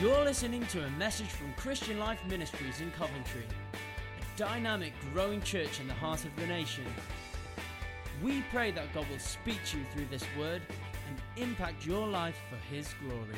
You're listening to a message from Christian Life Ministries in Coventry, a dynamic, growing church in the heart of the nation. We pray that God will speak to you through this word and impact your life for His glory.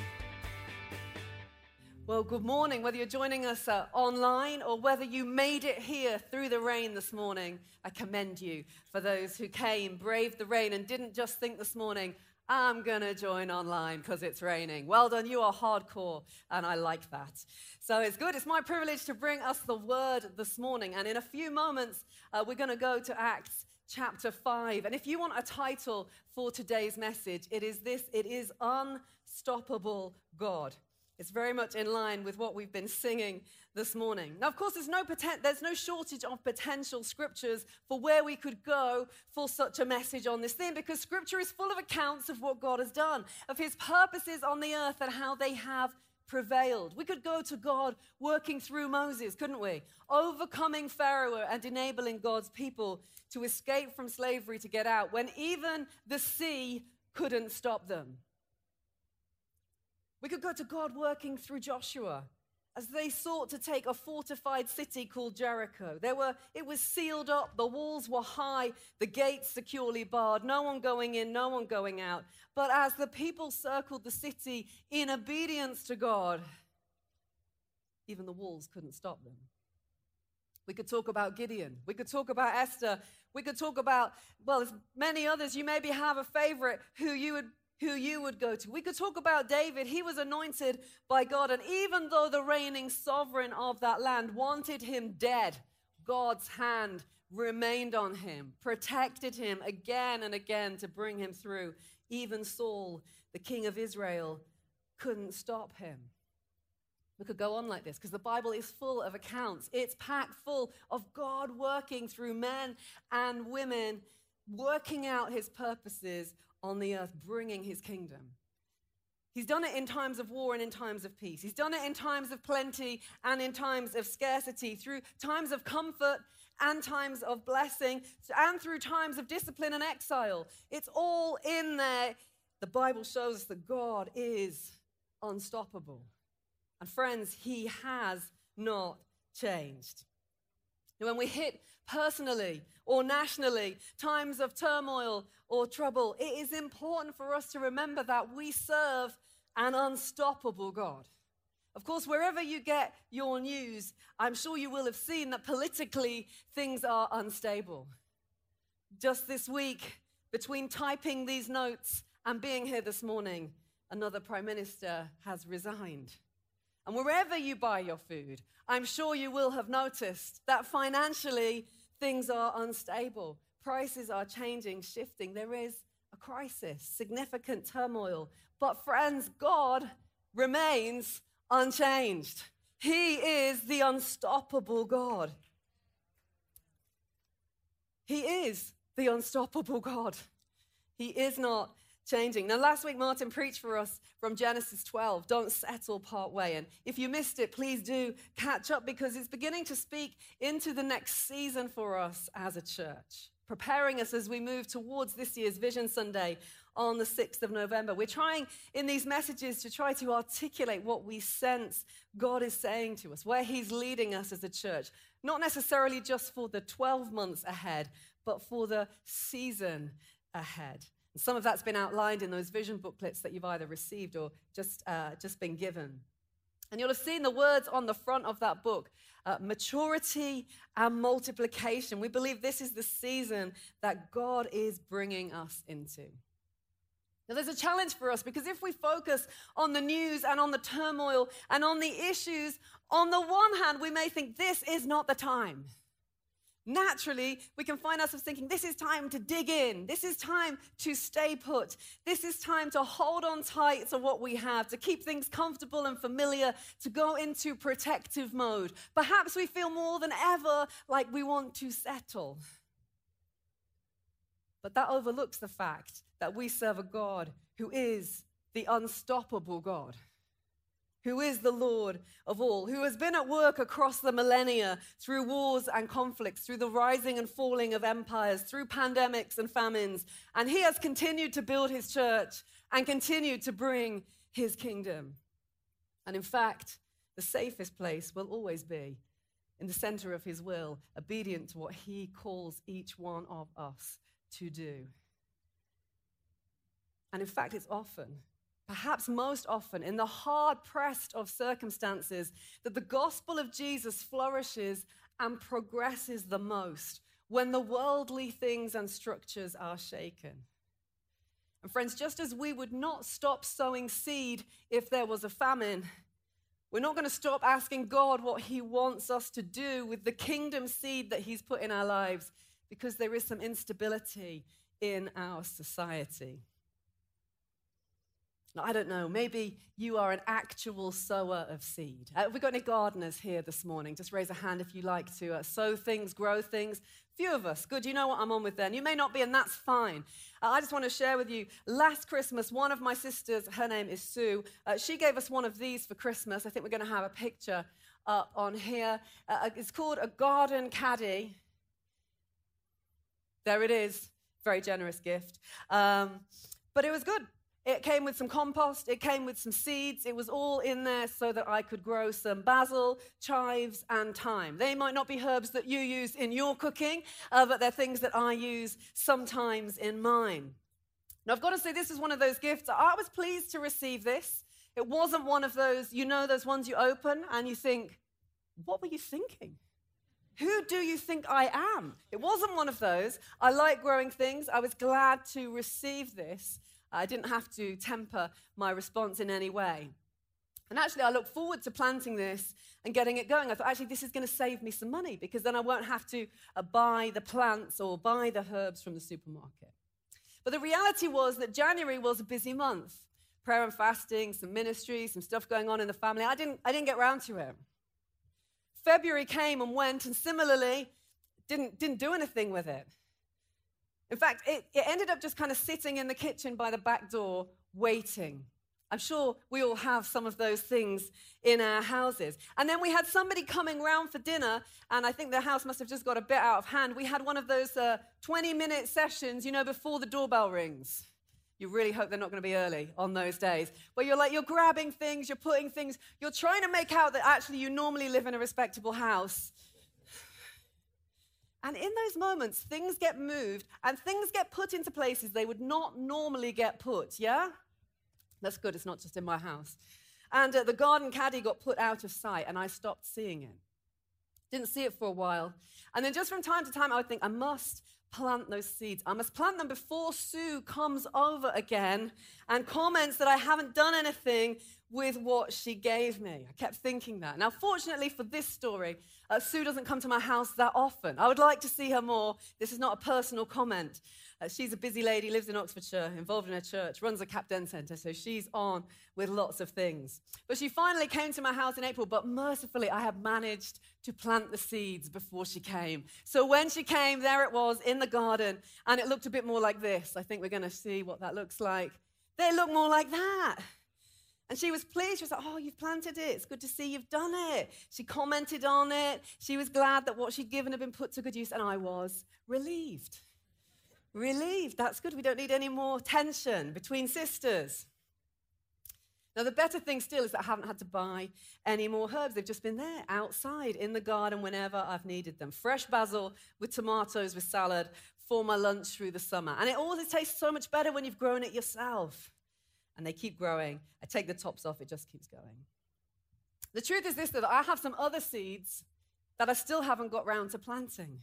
Well, good morning. Whether you're joining us uh, online or whether you made it here through the rain this morning, I commend you for those who came, braved the rain, and didn't just think this morning, I'm going to join online because it's raining. Well done, you are hardcore, and I like that. So it's good. It's my privilege to bring us the word this morning. And in a few moments, uh, we're going to go to Acts chapter 5. And if you want a title for today's message, it is this it is Unstoppable God. It's very much in line with what we've been singing this morning. Now, of course, there's no, poten- there's no shortage of potential scriptures for where we could go for such a message on this theme because scripture is full of accounts of what God has done, of his purposes on the earth and how they have prevailed. We could go to God working through Moses, couldn't we? Overcoming Pharaoh and enabling God's people to escape from slavery to get out when even the sea couldn't stop them. We could go to God working through Joshua as they sought to take a fortified city called Jericho. There were, it was sealed up, the walls were high, the gates securely barred, no one going in, no one going out. But as the people circled the city in obedience to God, even the walls couldn't stop them. We could talk about Gideon. We could talk about Esther. We could talk about, well, there's many others. You maybe have a favorite who you would who you would go to. We could talk about David. He was anointed by God, and even though the reigning sovereign of that land wanted him dead, God's hand remained on him, protected him again and again to bring him through. Even Saul, the king of Israel, couldn't stop him. We could go on like this because the Bible is full of accounts. It's packed full of God working through men and women, working out his purposes on the earth, bringing his kingdom. He's done it in times of war and in times of peace. He's done it in times of plenty and in times of scarcity, through times of comfort and times of blessing, and through times of discipline and exile. It's all in there. The Bible shows us that God is unstoppable. And friends, He has not changed. When we hit personally or nationally, times of turmoil or trouble, it is important for us to remember that we serve an unstoppable God. Of course, wherever you get your news, I'm sure you will have seen that politically things are unstable. Just this week, between typing these notes and being here this morning, another prime minister has resigned. And wherever you buy your food, I'm sure you will have noticed that financially things are unstable. Prices are changing, shifting. There is a crisis, significant turmoil. But, friends, God remains unchanged. He is the unstoppable God. He is the unstoppable God. He is not changing. Now, last week, Martin preached for us from Genesis 12, don't settle part way. And if you missed it, please do catch up because it's beginning to speak into the next season for us as a church, preparing us as we move towards this year's Vision Sunday on the 6th of November. We're trying in these messages to try to articulate what we sense God is saying to us, where He's leading us as a church, not necessarily just for the 12 months ahead, but for the season ahead. Some of that's been outlined in those vision booklets that you've either received or just, uh, just been given. And you'll have seen the words on the front of that book uh, maturity and multiplication. We believe this is the season that God is bringing us into. Now, there's a challenge for us because if we focus on the news and on the turmoil and on the issues, on the one hand, we may think this is not the time. Naturally, we can find ourselves thinking, this is time to dig in. This is time to stay put. This is time to hold on tight to what we have, to keep things comfortable and familiar, to go into protective mode. Perhaps we feel more than ever like we want to settle. But that overlooks the fact that we serve a God who is the unstoppable God who is the Lord of all, who has been at work across the millennia through wars and conflicts, through the rising and falling of empires, through pandemics and famines. And he has continued to build his church and continued to bring his kingdom. And in fact, the safest place will always be in the center of His will, obedient to what He calls each one of us to do. And in fact, it's often, perhaps most often, in the hard pressed of circumstances that the gospel of Jesus flourishes and progresses the most when the worldly things and structures are shaken. And friends, just as we would not stop sowing seed if there was a famine, we're not going to stop asking God what He wants us to do with the kingdom seed that He's put in our lives because there is some instability in our society. I don't know, maybe you are an actual sower of seed. Uh, have we got any gardeners here this morning? Just raise a hand if you like to uh, sow things, grow things. Few of us. Good, you know what I'm on with then. You may not be, and that's fine. Uh, I just want to share with you last Christmas, one of my sisters, her name is Sue, uh, she gave us one of these for Christmas. I think we're going to have a picture up on here. Uh, uh, it's called a garden caddy. There it is. Very generous gift. Um, but it was good. It came with some compost, it came with some seeds, it was all in there so that I could grow some basil, chives, and thyme. They might not be herbs that you use in your cooking, uh, but they're things that I use sometimes in mine. Now, I've got to say, this is one of those gifts. I was pleased to receive this. It wasn't one of those, you know, those ones you open and you think, what were you thinking? Who do you think I am? It wasn't one of those. I like growing things. I was glad to receive this. I didn't have to temper my response in any way. And actually, I look forward to planting this and getting it going. I thought, actually, this is going to save me some money because then I won't have to uh, buy the plants or buy the herbs from the supermarket. But the reality was that January was a busy month prayer and fasting, some ministry, some stuff going on in the family. I didn't, I didn't get round to it. February came and went, and similarly, didn't, didn't do anything with it. In fact, it, it ended up just kind of sitting in the kitchen by the back door, waiting. I'm sure we all have some of those things in our houses. And then we had somebody coming round for dinner, and I think the house must have just got a bit out of hand. We had one of those 20 uh, minute sessions, you know, before the doorbell rings. You really hope they're not going to be early on those days. Where you're like, you're grabbing things, you're putting things, you're trying to make out that actually you normally live in a respectable house. And in those moments, things get moved and things get put into places they would not normally get put, yeah? That's good, it's not just in my house. And uh, the garden caddy got put out of sight and I stopped seeing it. Didn't see it for a while. And then just from time to time, I would think, I must plant those seeds. I must plant them before Sue comes over again and comments that I haven't done anything with what she gave me. I kept thinking that. Now, fortunately for this story, uh, Sue doesn't come to my house that often. I would like to see her more. This is not a personal comment. Uh, she's a busy lady, lives in Oxfordshire, involved in a church, runs a CAP Debt Centre, so she's on with lots of things. But she finally came to my house in April, but mercifully, I had managed to plant the seeds before she came. So when she came, there it was in the garden, and it looked a bit more like this. I think we're going to see what that looks like. They look more like that. And she was pleased. She was like, Oh, you've planted it. It's good to see you've done it. She commented on it. She was glad that what she'd given had been put to good use. And I was relieved. Relieved. That's good. We don't need any more tension between sisters. Now, the better thing still is that I haven't had to buy any more herbs. They've just been there outside in the garden whenever I've needed them. Fresh basil with tomatoes with salad for my lunch through the summer. And it always tastes so much better when you've grown it yourself and they keep growing. I take the tops off, it just keeps going. The truth is this that I have some other seeds that I still haven't got round to planting.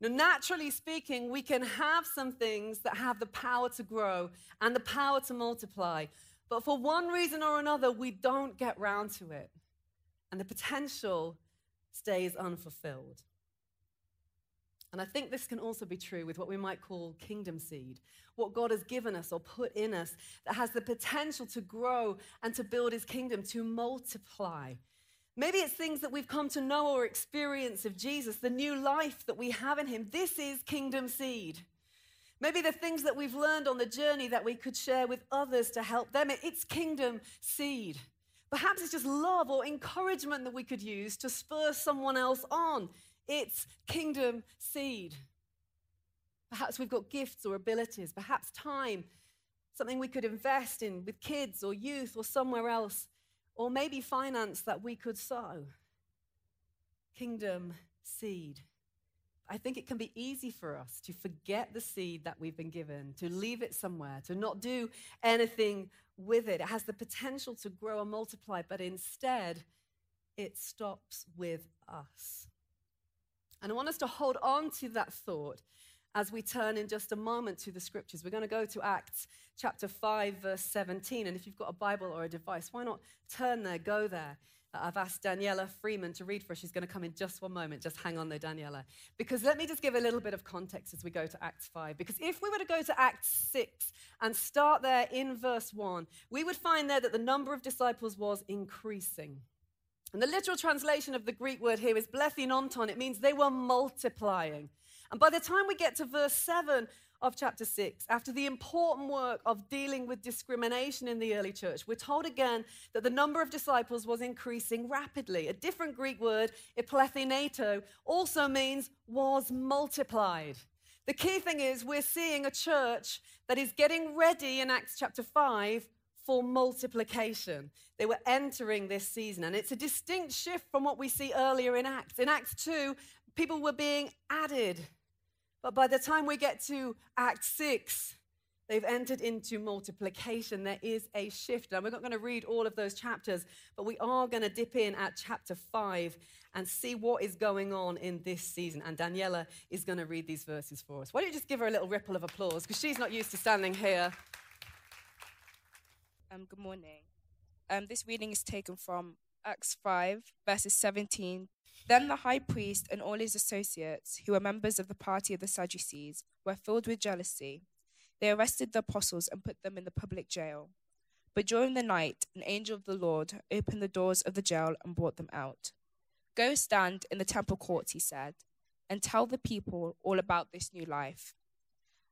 Now, naturally speaking, we can have some things that have the power to grow and the power to multiply, but for one reason or another, we don't get round to it, and the potential stays unfulfilled. And I think this can also be true with what we might call kingdom seed, what God has given us or put in us that has the potential to grow and to build his kingdom, to multiply. Maybe it's things that we've come to know or experience of Jesus, the new life that we have in him. This is kingdom seed. Maybe the things that we've learned on the journey that we could share with others to help them. It's kingdom seed. Perhaps it's just love or encouragement that we could use to spur someone else on. It's kingdom seed. Perhaps we've got gifts or abilities, perhaps time, something we could invest in with kids or youth or somewhere else. Or maybe finance that we could sow. Kingdom seed. I think it can be easy for us to forget the seed that we've been given, to leave it somewhere, to not do anything with it. It has the potential to grow and multiply, but instead, it stops with us. And I want us to hold on to that thought as we turn in just a moment to the scriptures. We're going to go to Acts chapter 5, verse 17. And if you've got a Bible or a device, why not turn there, go there? Uh, I've asked Daniela Freeman to read for us. She's going to come in just one moment. Just hang on there, Daniela. Because let me just give a little bit of context as we go to Acts 5. Because if we were to go to Acts 6 and start there in verse 1, we would find there that the number of disciples was increasing. And the literal translation of the Greek word here is blethinonton. It means they were multiplying. And by the time we get to verse 7 of chapter 6, after the important work of dealing with discrimination in the early church, we're told again that the number of disciples was increasing rapidly. A different Greek word, eplethenato, also means was multiplied. The key thing is we're seeing a church that is getting ready in Acts chapter 5 for multiplication. They were entering this season, and it's a distinct shift from what we see earlier in Acts. In Acts 2, people were being added but by the time we get to Act 6, they've entered into multiplication. There is a shift. And we're not going to read all of those chapters, but we are going to dip in at chapter 5 and see what is going on in this season. And Daniela is going to read these verses for us. Why don't you just give her a little ripple of applause? Because she's not used to standing here. Um, good morning. Um, this reading is taken from Acts 5, verses 17 then the high priest and all his associates, who were members of the party of the Sadducees, were filled with jealousy. They arrested the apostles and put them in the public jail. But during the night, an angel of the Lord opened the doors of the jail and brought them out. Go stand in the temple courts, he said, and tell the people all about this new life.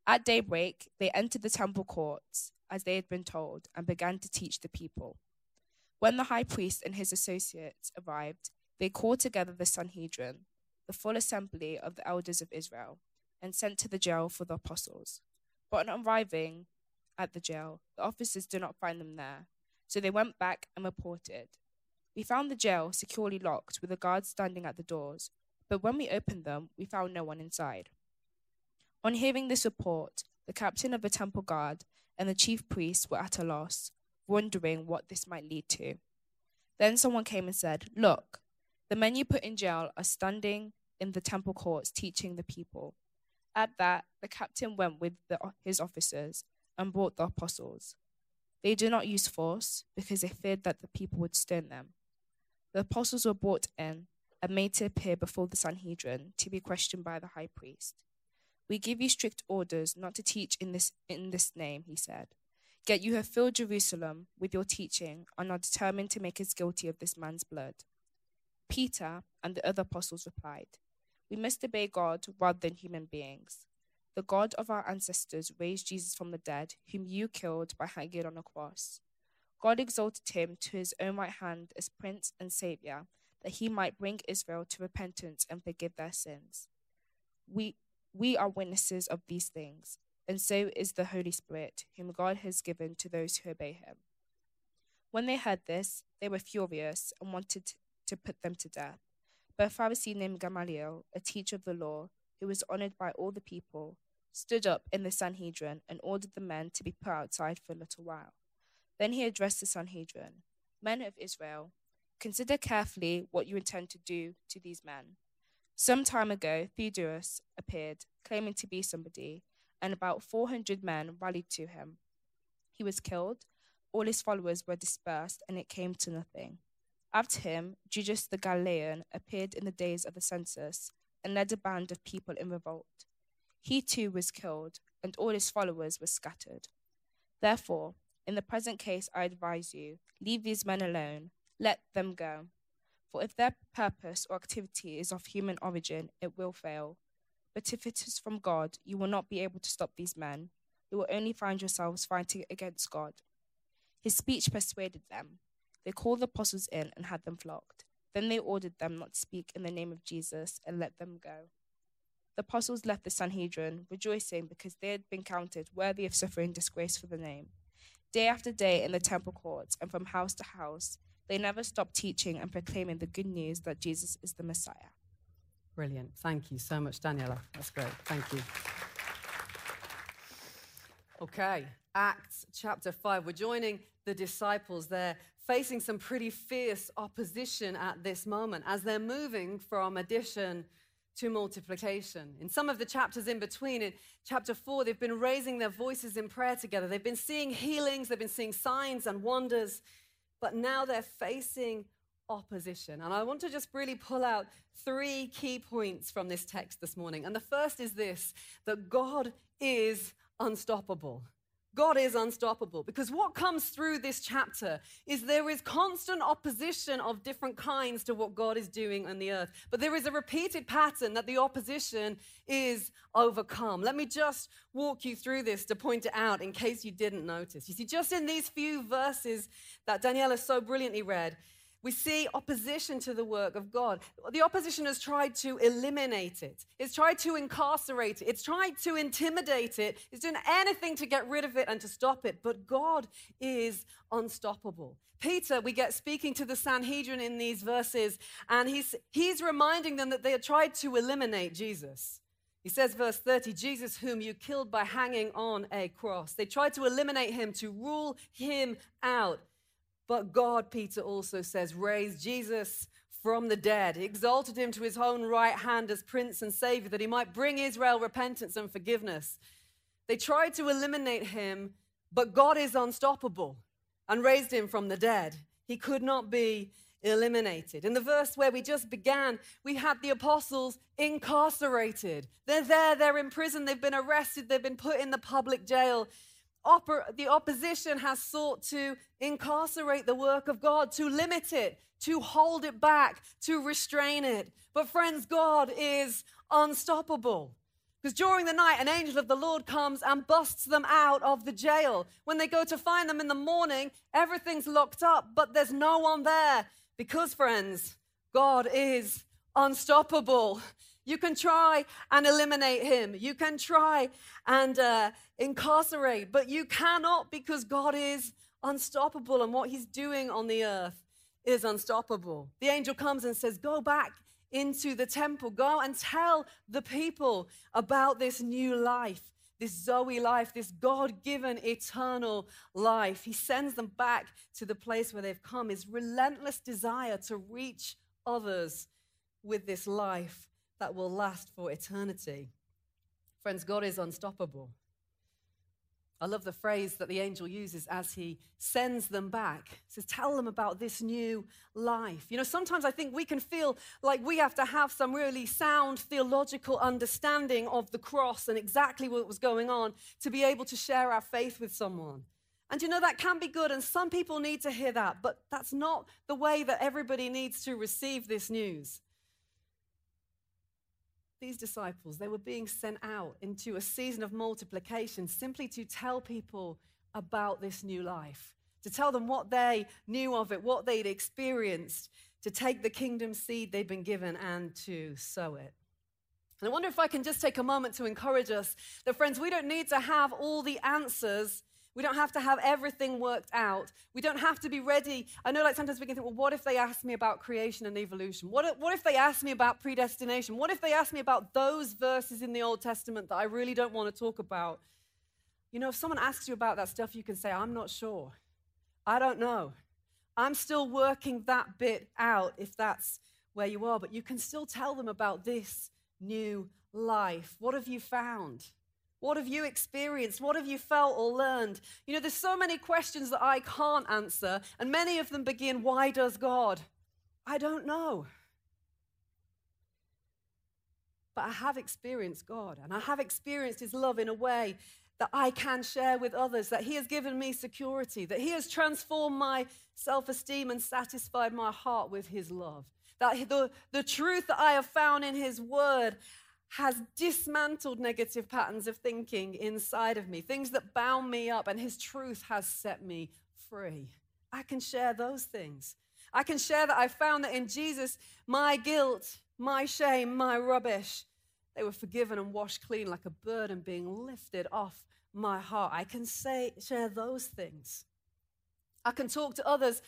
At daybreak, they entered the temple courts, as they had been told, and began to teach the people. When the high priest and his associates arrived, they called together the Sanhedrin, the full assembly of the elders of Israel, and sent to the jail for the apostles. But on arriving at the jail, the officers did not find them there, so they went back and reported. We found the jail securely locked with a guard standing at the doors, but when we opened them, we found no one inside. On hearing this report, the captain of the temple guard and the chief priests were at a loss, wondering what this might lead to. Then someone came and said, Look, the men you put in jail are standing in the temple courts teaching the people. At that, the captain went with the, his officers and brought the apostles. They did not use force because they feared that the people would stone them. The apostles were brought in and made to appear before the Sanhedrin to be questioned by the high priest. We give you strict orders not to teach in this, in this name, he said. Yet you have filled Jerusalem with your teaching and are determined to make us guilty of this man's blood. Peter and the other apostles replied, We must obey God rather than human beings. The God of our ancestors raised Jesus from the dead, whom you killed by hanging on a cross. God exalted him to his own right hand as Prince and Savior, that he might bring Israel to repentance and forgive their sins. We, we are witnesses of these things, and so is the Holy Spirit, whom God has given to those who obey him. When they heard this, they were furious and wanted to put them to death. But a Pharisee named Gamaliel, a teacher of the law, who was honored by all the people, stood up in the Sanhedrin and ordered the men to be put outside for a little while. Then he addressed the Sanhedrin Men of Israel, consider carefully what you intend to do to these men. Some time ago, Theudas appeared, claiming to be somebody, and about 400 men rallied to him. He was killed, all his followers were dispersed, and it came to nothing. After him, Judas the Galilean appeared in the days of the census and led a band of people in revolt. He too was killed, and all his followers were scattered. Therefore, in the present case, I advise you leave these men alone, let them go. For if their purpose or activity is of human origin, it will fail. But if it is from God, you will not be able to stop these men. You will only find yourselves fighting against God. His speech persuaded them they called the apostles in and had them flogged. Then they ordered them not to speak in the name of Jesus and let them go. The apostles left the Sanhedrin, rejoicing because they had been counted worthy of suffering disgrace for the name. Day after day in the temple courts and from house to house, They never stopped teaching and proclaiming the good news that Jesus is the Messiah. Brilliant. Thank you so much, Daniela. That's great. Thank you. Okay, Acts chapter 5. We're joining the disciples. They're facing some pretty fierce opposition at this moment as they're moving from addition to multiplication. In some of the chapters in between, in chapter 4, they've been raising their voices in prayer together. They've been seeing healings, they've been seeing signs and wonders, but now they're facing opposition. And I want to just really pull out three key points from this text this morning. And the first is this that God is unstoppable. God is unstoppable because what comes through this chapter is there is constant opposition of different kinds to what God is doing on the earth. But there is a repeated pattern that the opposition is overcome. Let me just walk you through this to point it out in case you didn't notice. You see, just in these few verses that Daniela so brilliantly read, we see opposition to the work of God. The opposition has tried to eliminate it, it's tried to incarcerate it, it's tried to intimidate it, it's doing anything to get rid of it and to stop it. But God is unstoppable. Peter, we get speaking to the Sanhedrin in these verses, and he's, he's reminding them that they had tried to eliminate Jesus. He says, verse 30, Jesus, whom you killed by hanging on a cross. They tried to eliminate him, to rule him out. But God, Peter also says, raised Jesus from the dead, exalted him to his own right hand as Prince and Savior, that he might bring Israel repentance and forgiveness. They tried to eliminate him, but God is unstoppable and raised him from the dead. He could not be eliminated. In the verse where we just began, we had the apostles incarcerated. They're there, they're in prison, they've been arrested, they've been put in the public jail the opposition has sought to incarcerate the work of God, to limit it, to hold it back, to restrain it. But, friends, God is unstoppable. Because during the night, an angel of the Lord comes and busts them out of the jail. When they go to find them in the morning, everything's locked up, but there's no one there. Because, friends, God is unstoppable. You can try and eliminate him. You can try and uh, incarcerate, but you cannot because God is unstoppable and what he's doing on the earth is unstoppable. The angel comes and says, Go back into the temple, go and tell the people about this new life. This Zoe life, this God given eternal life. He sends them back to the place where they've come, his relentless desire to reach others with this life that will last for eternity. Friends, God is unstoppable. I love the phrase that the angel uses as he sends them back. He says, Tell them about this new life. You know, sometimes I think we can feel like we have to have some really sound theological understanding of the cross and exactly what was going on to be able to share our faith with someone. And you know, that can be good, and some people need to hear that, but that's not the way that everybody needs to receive this news these disciples, they were being sent out into a season of multiplication simply to tell people about this new life, to tell them what they knew of it, what they'd experienced, to take the kingdom seed they'd been given and to sow it. And I wonder if I can just take a moment to encourage us that, friends, we don't need to have all the answers we don't have to have everything worked out. We don't have to be ready. I know, like, sometimes we can think, well, what if they ask me about creation and evolution? What if, what if they ask me about predestination? What if they ask me about those verses in the Old Testament that I really don't want to talk about? You know, if someone asks you about that stuff, you can say, I'm not sure. I don't know. I'm still working that bit out if that's where you are, but you can still tell them about this new life. What have you found? What have you experienced? What have you felt or learned? You know, there's so many questions that I can't answer, and many of them begin, Why does God? I don't know. But I have experienced God, and I have experienced His love in a way that I can share with others, that He has given me security, that He has transformed my self esteem and satisfied my heart with His love. That the, the truth that I have found in His Word has dismantled negative patterns of thinking inside of me, things that bound me up, and His truth has set me free. I can share those things. I can share that I found that in Jesus, my guilt, my shame, my rubbish, they were forgiven and washed clean like a burden being lifted off my heart. I can say, share those things. I can talk to others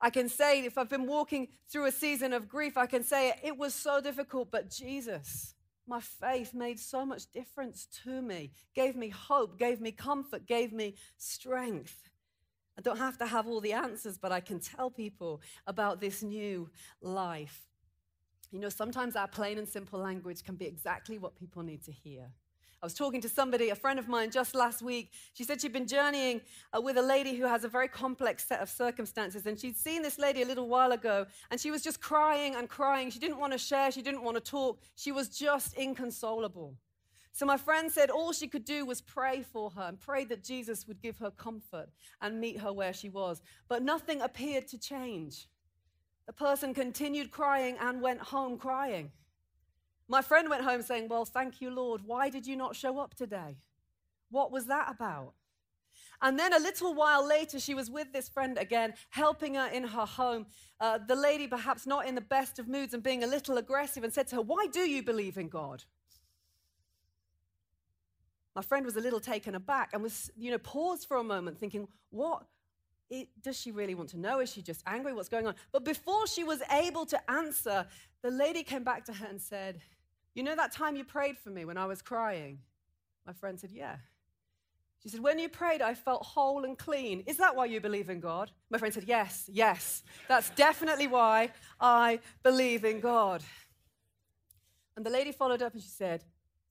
I can say, if I've been walking through a season of grief, I can say it was so difficult, but Jesus, my faith made so much difference to me, gave me hope, gave me comfort, gave me strength. I don't have to have all the answers, but I can tell people about this new life. You know, sometimes our plain and simple language can be exactly what people need to hear. I was talking to somebody, a friend of mine, just last week. She said she'd been journeying uh, with a lady who has a very complex set of circumstances. And she'd seen this lady a little while ago, and she was just crying and crying. She didn't want to share, she didn't want to talk. She was just inconsolable. So my friend said all she could do was pray for her and pray that Jesus would give her comfort and meet her where she was. But nothing appeared to change. The person continued crying and went home crying. My friend went home saying, Well, thank you, Lord. Why did you not show up today? What was that about? And then a little while later, she was with this friend again, helping her in her home. Uh, the lady, perhaps not in the best of moods and being a little aggressive, and said to her, Why do you believe in God? My friend was a little taken aback and was, you know, paused for a moment, thinking, What? It, does she really want to know? Is she just angry? What's going on? But before she was able to answer, the lady came back to her and said, you know that time you prayed for me when I was crying? My friend said, Yeah. She said, When you prayed, I felt whole and clean. Is that why you believe in God? My friend said, Yes, yes. That's definitely why I believe in God. And the lady followed up and she said,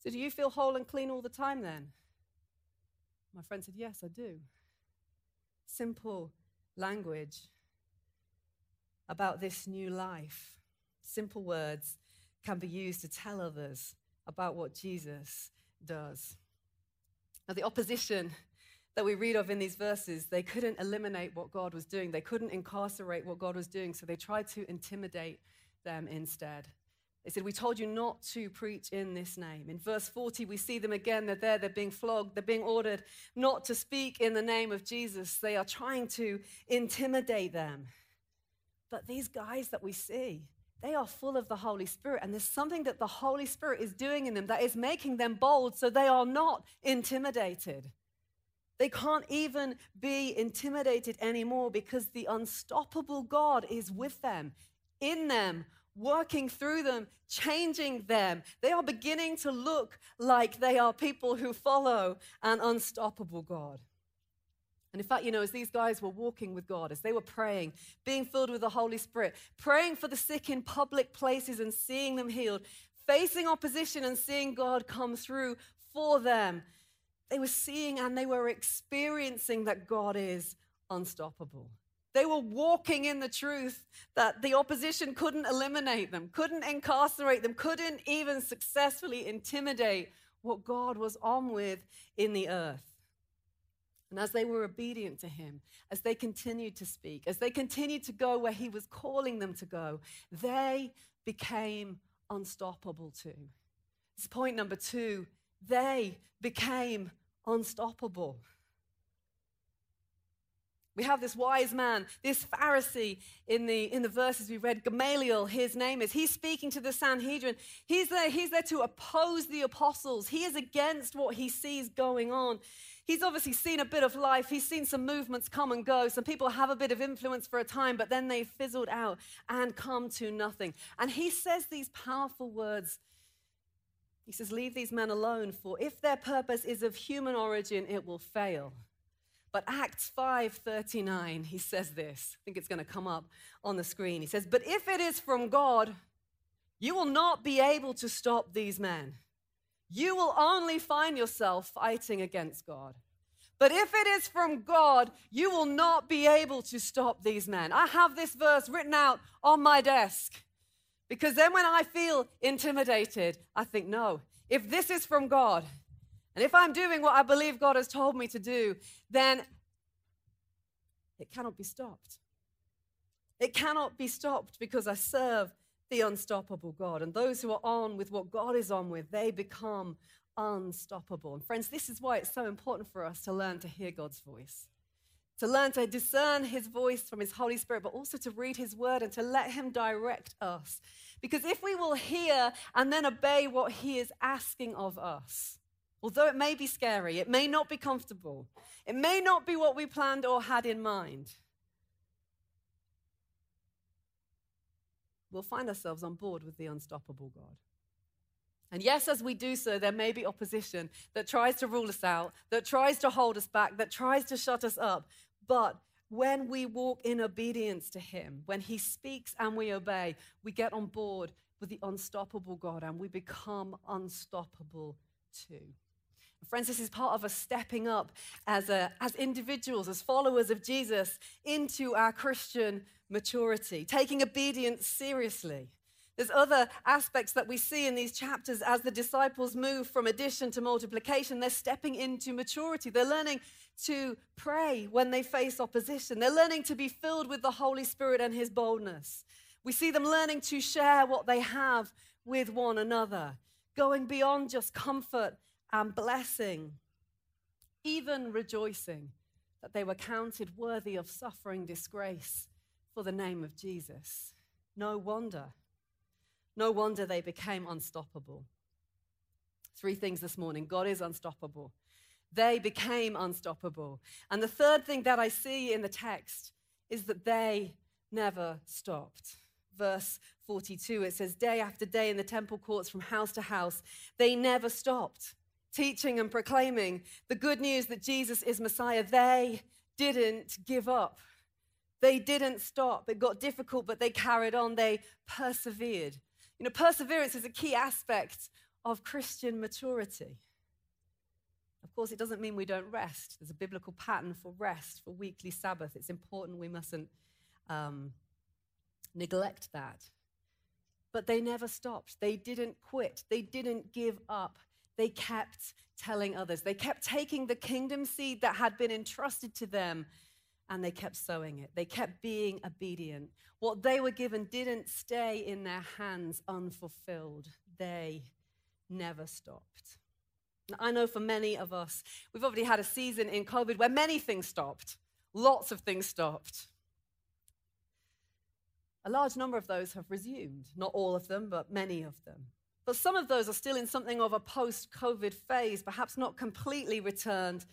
So do you feel whole and clean all the time then? My friend said, Yes, I do. Simple language about this new life. Simple words can be used to tell others about what Jesus does. Now, the opposition that we read of in these verses, they couldn't eliminate what God was doing. They couldn't incarcerate what God was doing, so they tried to intimidate them instead. They said, We told you not to preach in this name. In verse 40, we see them again. They're there, they're being flogged, they're being ordered not to speak in the name of Jesus. They are trying to intimidate them. But these guys that we see, they are full of the Holy Spirit, and there's something that the Holy Spirit is doing in them that is making them bold so they are not intimidated. They can't even be intimidated anymore because the unstoppable God is with them, in them, working through them, changing them. They are beginning to look like they are people who follow an unstoppable God. And in fact, you know, as these guys were walking with God, as they were praying, being filled with the Holy Spirit, praying for the sick in public places and seeing them healed, facing opposition and seeing God come through for them, they were seeing and they were experiencing that God is unstoppable. They were walking in the truth that the opposition couldn't eliminate them, couldn't incarcerate them, couldn't even successfully intimidate what God was on with in the earth. And as they were obedient to him, as they continued to speak, as they continued to go where he was calling them to go, they became unstoppable too. It's point number two. They became unstoppable. We have this wise man, this Pharisee in the, in the verses we read, Gamaliel, his name is. He's speaking to the Sanhedrin. He's there, he's there to oppose the apostles. He is against what he sees going on. He's obviously seen a bit of life. He's seen some movements come and go. Some people have a bit of influence for a time, but then they fizzled out and come to nothing. And he says these powerful words. He says, Leave these men alone, for if their purpose is of human origin, it will fail. But Acts 5:39, he says this. I think it's going to come up on the screen. He says, "But if it is from God, you will not be able to stop these men." you will only find yourself fighting against God. But if it is from God, you will not be able to stop these men. I have this verse written out on my desk because then when I feel intimidated, I think, no, if this is from God, and if I'm doing what I believe God has told me to do, then it cannot be stopped. It cannot be stopped because I serve the unstoppable God. And those who are on with what God is on with, they become unstoppable. And friends, this is why it's so important for us to learn to hear God's voice, to learn to discern his voice from his Holy Spirit, but also to read his word and to let him direct us. Because if we will hear and then obey what he is asking of us, although it may be scary, it may not be comfortable, it may not be what we planned or had in mind, we'll find ourselves on board with the unstoppable God. And yes, as we do so, there may be opposition that tries to rule us out, that tries to hold us back, that tries to shut us up. But when we walk in obedience to Him, when He speaks and we obey, we get on board with the unstoppable God and we become unstoppable too. Friends, this is part of us stepping up as, a, as individuals, as followers of Jesus, into our Christian maturity, taking obedience seriously. There's other aspects that we see in these chapters as the disciples move from addition to multiplication. They're stepping into maturity. They're learning to pray when they face opposition. They're learning to be filled with the Holy Spirit and His boldness. We see them learning to share what they have with one another, going beyond just comfort and blessing, even rejoicing that they were counted worthy of suffering disgrace for the name of Jesus. No wonder. No wonder they became unstoppable. Three things this morning God is unstoppable. They became unstoppable. And the third thing that I see in the text is that they never stopped. Verse 42, it says, Day after day in the temple courts from house to house, they never stopped teaching and proclaiming the good news that Jesus is Messiah. They didn't give up. They didn't stop. It got difficult, but they carried on. They persevered. You know, perseverance is a key aspect of Christian maturity. Of course, it doesn't mean we don't rest. There's a biblical pattern for rest, for weekly Sabbath. It's important. We mustn't um, neglect that. But they never stopped. They didn't quit. They didn't give up. They kept telling others. They kept taking the kingdom seed that had been entrusted to them and they kept sowing it. They kept being obedient. What they were given didn't stay in their hands unfulfilled. They never stopped. I know for many of us, we've already had a season in COVID where many things stopped. Lots of things stopped. A large number of those have resumed. Not all of them, but many of them. But some of those are still in something of a post COVID phase, perhaps not completely returned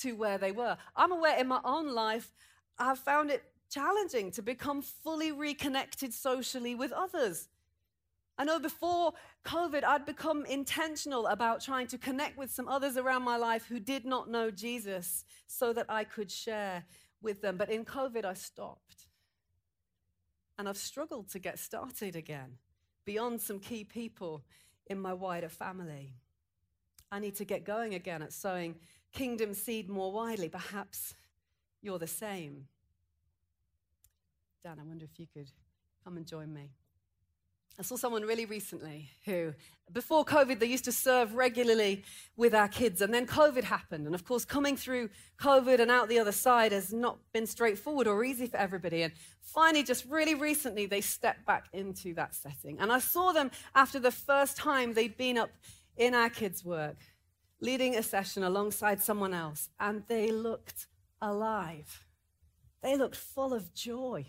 to where they were. I'm aware in my own life, I've found it challenging to become fully reconnected socially with others. I know before COVID, I'd become intentional about trying to connect with some others around my life who did not know Jesus so that I could share with them. But in COVID, I stopped. And I've struggled to get started again beyond some key people in my wider family. I need to get going again at sowing kingdom seed more widely. Perhaps you're the same. Dan, I wonder if you could come and join me. I saw someone really recently who, before COVID, they used to serve regularly with our kids, and then COVID happened. And of course, coming through COVID and out the other side has not been straightforward or easy for everybody. And finally, just really recently, they stepped back into that setting. And I saw them after the first time they'd been up in our kids' work, leading a session alongside someone else, and they looked alive. They looked full of joy.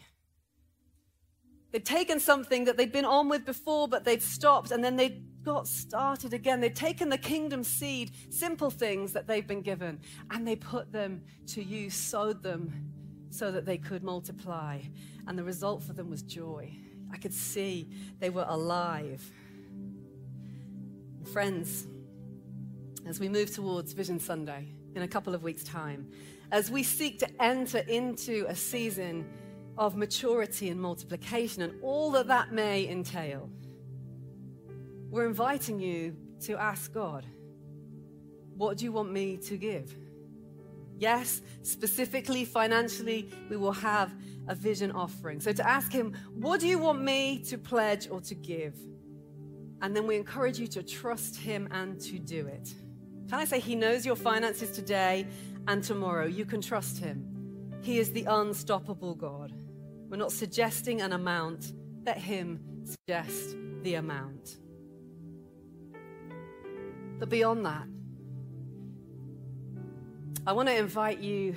They'd taken something that they'd been on with before, but they'd stopped and then they got started again. They'd taken the kingdom seed, simple things that they've been given, and they put them to use, sowed them so that they could multiply. And the result for them was joy. I could see they were alive. Friends, as we move towards Vision Sunday in a couple of weeks' time, as we seek to enter into a season of maturity and multiplication and all that that may entail, we're inviting you to ask God, what do you want me to give? Yes, specifically financially, we will have a vision offering. So to ask Him, what do you want me to pledge or to give? And then we encourage you to trust Him and to do it. Can I say, He knows your finances today and tomorrow? You can trust Him. He is the unstoppable God. We're not suggesting an amount, let Him suggest the amount. But beyond that, I want to invite you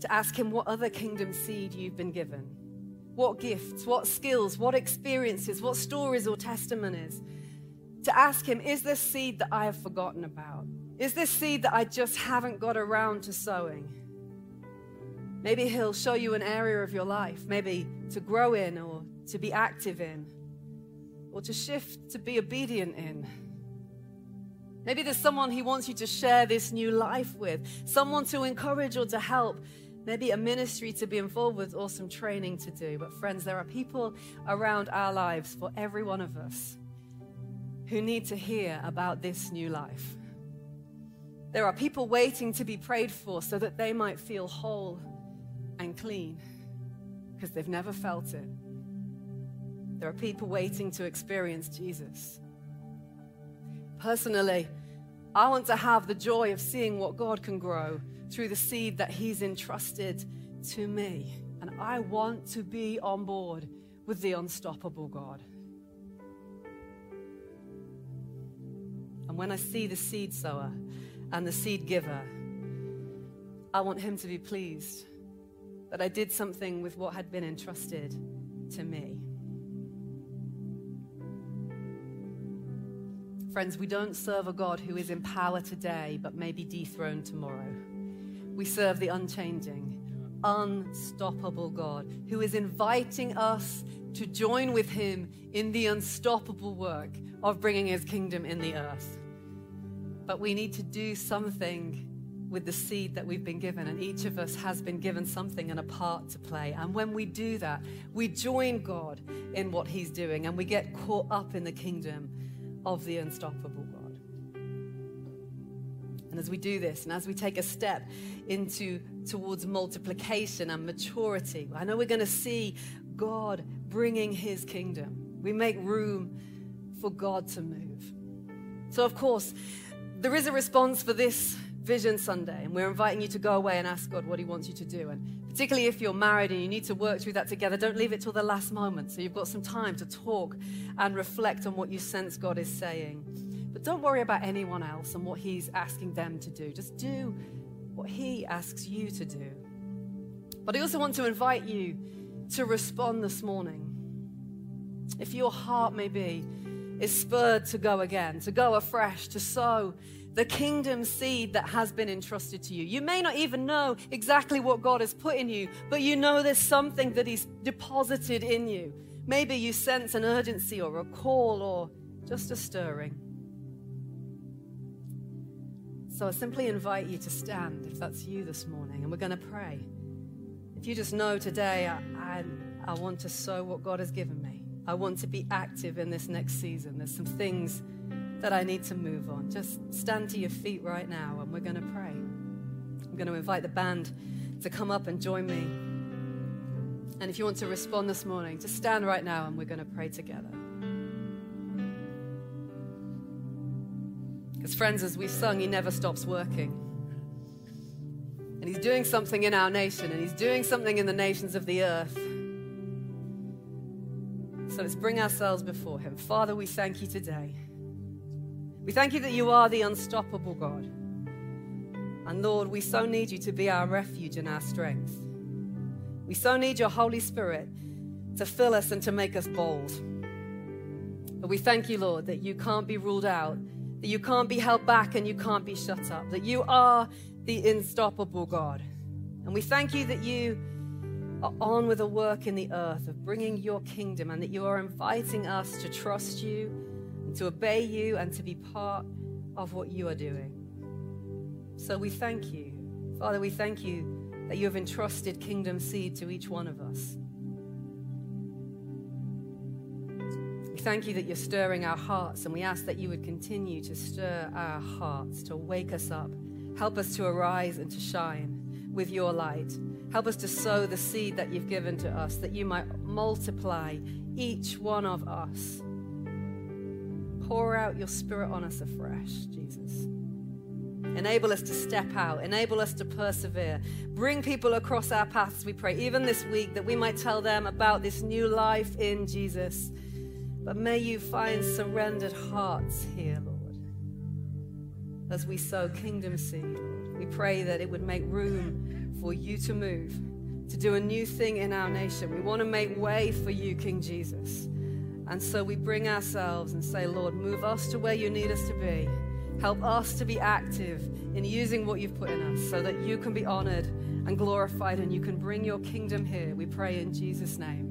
to ask Him what other kingdom seed you've been given. What gifts, what skills, what experiences, what stories or testimonies. To ask Him, is this seed that I have forgotten about? Is this seed that I just haven't got around to sowing? Maybe He'll show you an area of your life, maybe to grow in or to be active in, or to shift to be obedient in. Maybe there's someone he wants you to share this new life with, someone to encourage or to help, maybe a ministry to be involved with or some training to do. But, friends, there are people around our lives for every one of us who need to hear about this new life. There are people waiting to be prayed for so that they might feel whole and clean because they've never felt it. There are people waiting to experience Jesus. Personally, I want to have the joy of seeing what God can grow through the seed that He's entrusted to me. And I want to be on board with the unstoppable God. And when I see the seed sower and the seed giver, I want Him to be pleased that I did something with what had been entrusted to me. Friends, we don't serve a God who is in power today but may be dethroned tomorrow. We serve the unchanging, unstoppable God who is inviting us to join with him in the unstoppable work of bringing his kingdom in the earth. But we need to do something with the seed that we've been given, and each of us has been given something and a part to play. And when we do that, we join God in what He's doing and we get caught up in the kingdom of the unstoppable God. And as we do this, and as we take a step into towards multiplication and maturity, I know we're going to see God bringing His kingdom. We make room for God to move. So, of course, there is a response for this Vision Sunday, and we're inviting you to go away and ask God what He wants you to do. And particularly if you're married and you need to work through that together, don't leave it till the last moment. So you've got some time to talk and reflect on what you sense God is saying. But don't worry about anyone else and what He's asking them to do. Just do what He asks you to do. But I also want to invite you to respond this morning. If your heart, maybe, is spurred to go again, to go afresh, to sow the kingdom seed that has been entrusted to you. You may not even know exactly what God has put in you, but you know there's something that He's deposited in you. Maybe you sense an urgency or a call or just a stirring. So I simply invite you to stand if that's you this morning, and we're going to pray. If you just know today, I, I, I want to sow what God has given me, I want to be active in this next season. There's some things that I need to move on. Just stand to your feet right now and we're going to pray. I'm going to invite the band to come up and join me. And if you want to respond this morning, just stand right now and we're going to pray together. Because, friends, as we've sung, He never stops working. And He's doing something in our nation, and He's doing something in the nations of the earth. So let's bring ourselves before Him. Father, we thank you today. We thank you that you are the unstoppable God. And Lord, we so need you to be our refuge and our strength. We so need your Holy Spirit to fill us and to make us bold. But we thank you, Lord, that you can't be ruled out, that you can't be held back and you can't be shut up, that you are the unstoppable God. And we thank you that you are on with a work in the earth of bringing your kingdom and that you are inviting us to trust you to obey you and to be part of what you are doing. So we thank you. Father, we thank you that you have entrusted kingdom seed to each one of us. We thank you that you're stirring our hearts, and we ask that you would continue to stir our hearts, to wake us up. Help us to arise and to shine with your light. Help us to sow the seed that you've given to us, that you might multiply each one of us Pour out your spirit on us afresh, Jesus. Enable us to step out. Enable us to persevere. Bring people across our paths, we pray, even this week, that we might tell them about this new life in Jesus. But may you find surrendered hearts here, Lord, as we sow kingdom seed, We pray that it would make room for you to move, to do a new thing in our nation. We want to make way for you, King Jesus. And so we bring ourselves and say, Lord, move us to where you need us to be. Help us to be active in using what you've put in us so that you can be honored and glorified and you can bring your kingdom here. We pray in Jesus' name.